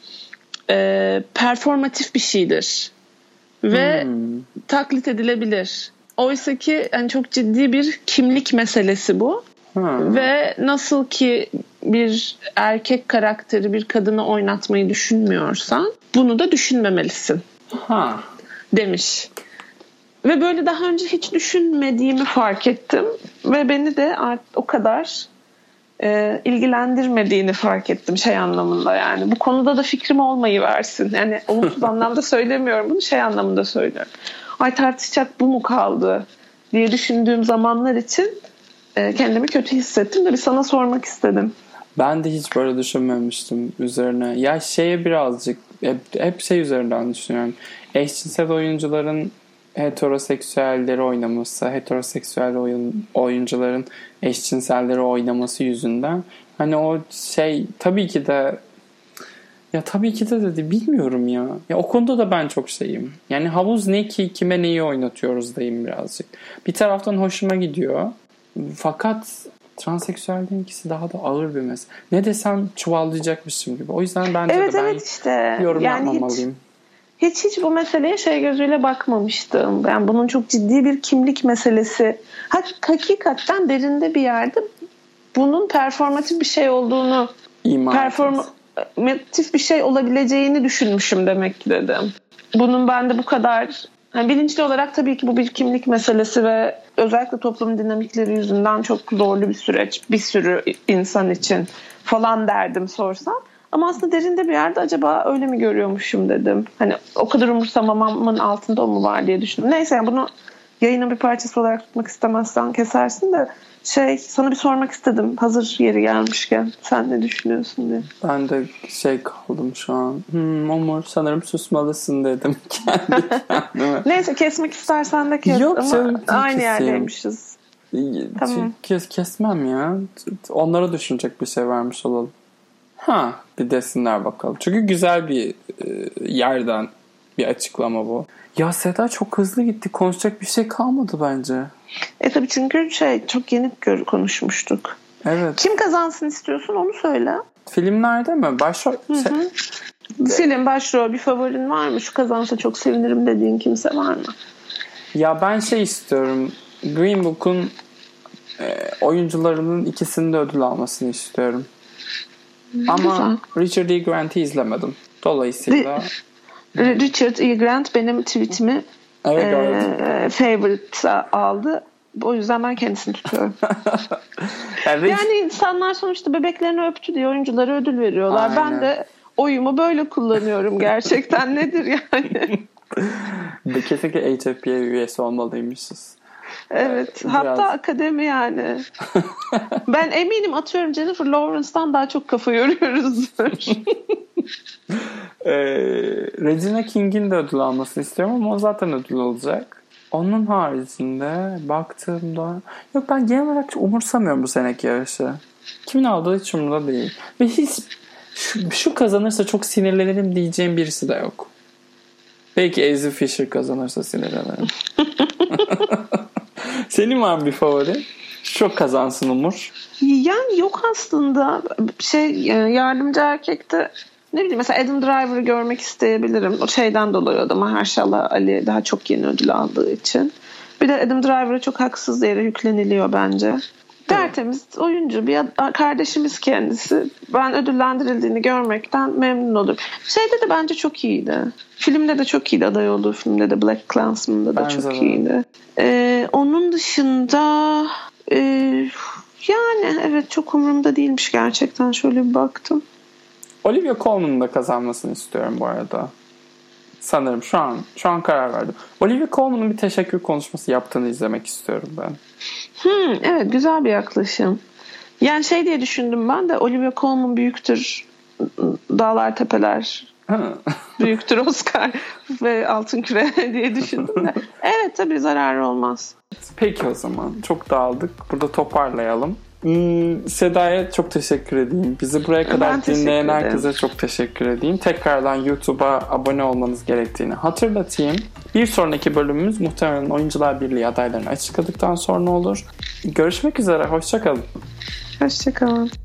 e, performatif bir şeydir ve Hmm. taklit edilebilir. Oysa ki yani çok ciddi bir kimlik meselesi bu. Ha. Ve nasıl ki bir erkek karakteri bir kadını oynatmayı düşünmüyorsan bunu da düşünmemelisin Ha. demiş. Ve böyle daha önce hiç düşünmediğimi fark ettim. Ve beni de o kadar e, ilgilendirmediğini fark ettim şey anlamında yani. Bu konuda da fikrim olmayı versin. Yani olumsuz *laughs* anlamda söylemiyorum bunu şey anlamında söylüyorum. Ay tartışacak bu mu kaldı diye düşündüğüm zamanlar için e, kendimi kötü hissettim de bir sana sormak istedim. Ben de hiç böyle düşünmemiştim üzerine. Ya şeye birazcık hep, hep şey üzerinden düşünüyorum. Eşcinsel oyuncuların heteroseksüelleri oynaması, heteroseksüel oyun, oyuncuların eşcinselleri oynaması yüzünden hani o şey tabii ki de ya tabii ki de dedi bilmiyorum ya. Ya o konuda da ben çok şeyim. Yani havuz ne ki kime neyi oynatıyoruz dayım birazcık. Bir taraftan hoşuma gidiyor. Fakat transseksüelliğin ikisi daha da ağır bir mesele. Ne desem çuvallayacakmışım gibi. O yüzden bence Evet de ben evet işte. yorum yani hiç- yapmamalıyım. hiç hiç bu meseleye şey gözüyle bakmamıştım. Ben bunun çok ciddi bir kimlik meselesi. Hakikaten derinde bir yerde bunun performatif bir şey olduğunu İma performatif bir şey olabileceğini düşünmüşüm demek ki dedim. Bunun bende bu kadar yani bilinçli olarak tabii ki bu bir kimlik meselesi ve özellikle toplum dinamikleri yüzünden çok zorlu bir süreç bir sürü insan için falan derdim sorsam. Ama aslında derinde bir yerde acaba öyle mi görüyormuşum dedim. Hani o kadar umursamamamın altında o mu var diye düşündüm. Neyse yani bunu yayının bir parçası olarak tutmak istemezsen kesersin de şey sana bir sormak istedim hazır yeri gelmişken sen ne düşünüyorsun diye. Ben de şey kaldım şu an. Hmm, Umur sanırım susmalısın dedim *laughs* kendi kendime. Neyse kesmek istersen de kes Yok, ama canım, aynı keseyim. yerdeymişiz. Tamam. Kes, kesmem ya. Onlara düşünecek bir şey vermiş olalım. Ha bir desinler bakalım. Çünkü güzel bir e, yerden bir açıklama bu. Ya Seda çok hızlı gitti. Konuşacak bir şey kalmadı bence. E tabii çünkü şey çok yeni gör konuşmuştuk. Evet. Kim kazansın istiyorsun onu söyle. Filmlerde mi? Başrol... Şey- Film başrol bir favorin var mı? Şu kazansa çok sevinirim dediğin kimse var mı? Ya ben şey istiyorum. Green Book'un e, oyuncularının ikisinin de ödül almasını istiyorum. Ama Richard E. Grant'i izlemedim. Dolayısıyla Richard E. Grant benim tweetimi evet, e, favorite aldı. O yüzden ben kendisini tutuyorum. *laughs* Yani, yani insanlar sonuçta bebeklerini öptü diye oyunculara ödül veriyorlar. Aynen. Ben de oyumu böyle kullanıyorum gerçekten. *laughs* Nedir yani? kesinlikle HFPA üyesi olmalıymışız. Evet. Biraz- Hatta akademi yani. *laughs* ben eminim atıyorum Jennifer Lawrence'dan daha çok kafa yoruyoruzdur. *laughs* Ee, Regina King'in de ödül almasını istiyorum ama o zaten ödül alacak. Onun haricinde baktığımda yok ben genel olarak umursamıyorum bu seneki yarışı. Kimin aldığı hiç umurumda değil. Ve hiç şu, şu kazanırsa çok sinirlenirim diyeceğim birisi de yok. Belki Ezra Fisher kazanırsa sinirlenirim. *laughs* Senin var mı bir favori? Çok kazansın Umur. Yani yok aslında şey e, yardımcı erkekte ne bileyim mesela Adam Driver'ı görmek isteyebilirim. O şeyden dolayı o da Ali daha çok yeni ödül aldığı için. Bir de Adam Driver'a çok haksız yere yükleniliyor bence. Tertemiz oyuncu bir kardeşimiz kendisi. Ben ödüllendirildiğini görmekten memnun olurum. Şeyde de bence çok iyiydi. Filmde de çok iyiydi aday olduğu filmde de Black Klansman'da da Bence çok de. iyiydi. Ee, onun dışında e, yani evet çok umurumda değilmiş gerçekten şöyle bir baktım. Olivia Colman'ın da kazanmasını istiyorum bu arada. Sanırım şu an şu an karar verdim. Olivia Colman'ın bir teşekkür konuşması yaptığını izlemek istiyorum ben. Hmm, evet güzel bir yaklaşım. Yani şey diye düşündüm ben de Olivia Colman büyüktür dağlar tepeler *laughs* büyüktür Oscar ve altın küre *laughs* diye düşündüm de. *laughs* Evet tabii zararı olmaz. Peki o zaman. Çok dağıldık. Burada toparlayalım. Hmm, Seda'ya çok teşekkür edeyim. Bizi buraya kadar Ben dinleyen herkese çok teşekkür edeyim. Tekrardan YouTube'a abone olmanız gerektiğini hatırlatayım. Bir sonraki bölümümüz muhtemelen Oyuncular Birliği adaylarını açıkladıktan sonra olur. Görüşmek üzere. Hoşçakalın. Hoşçakalın.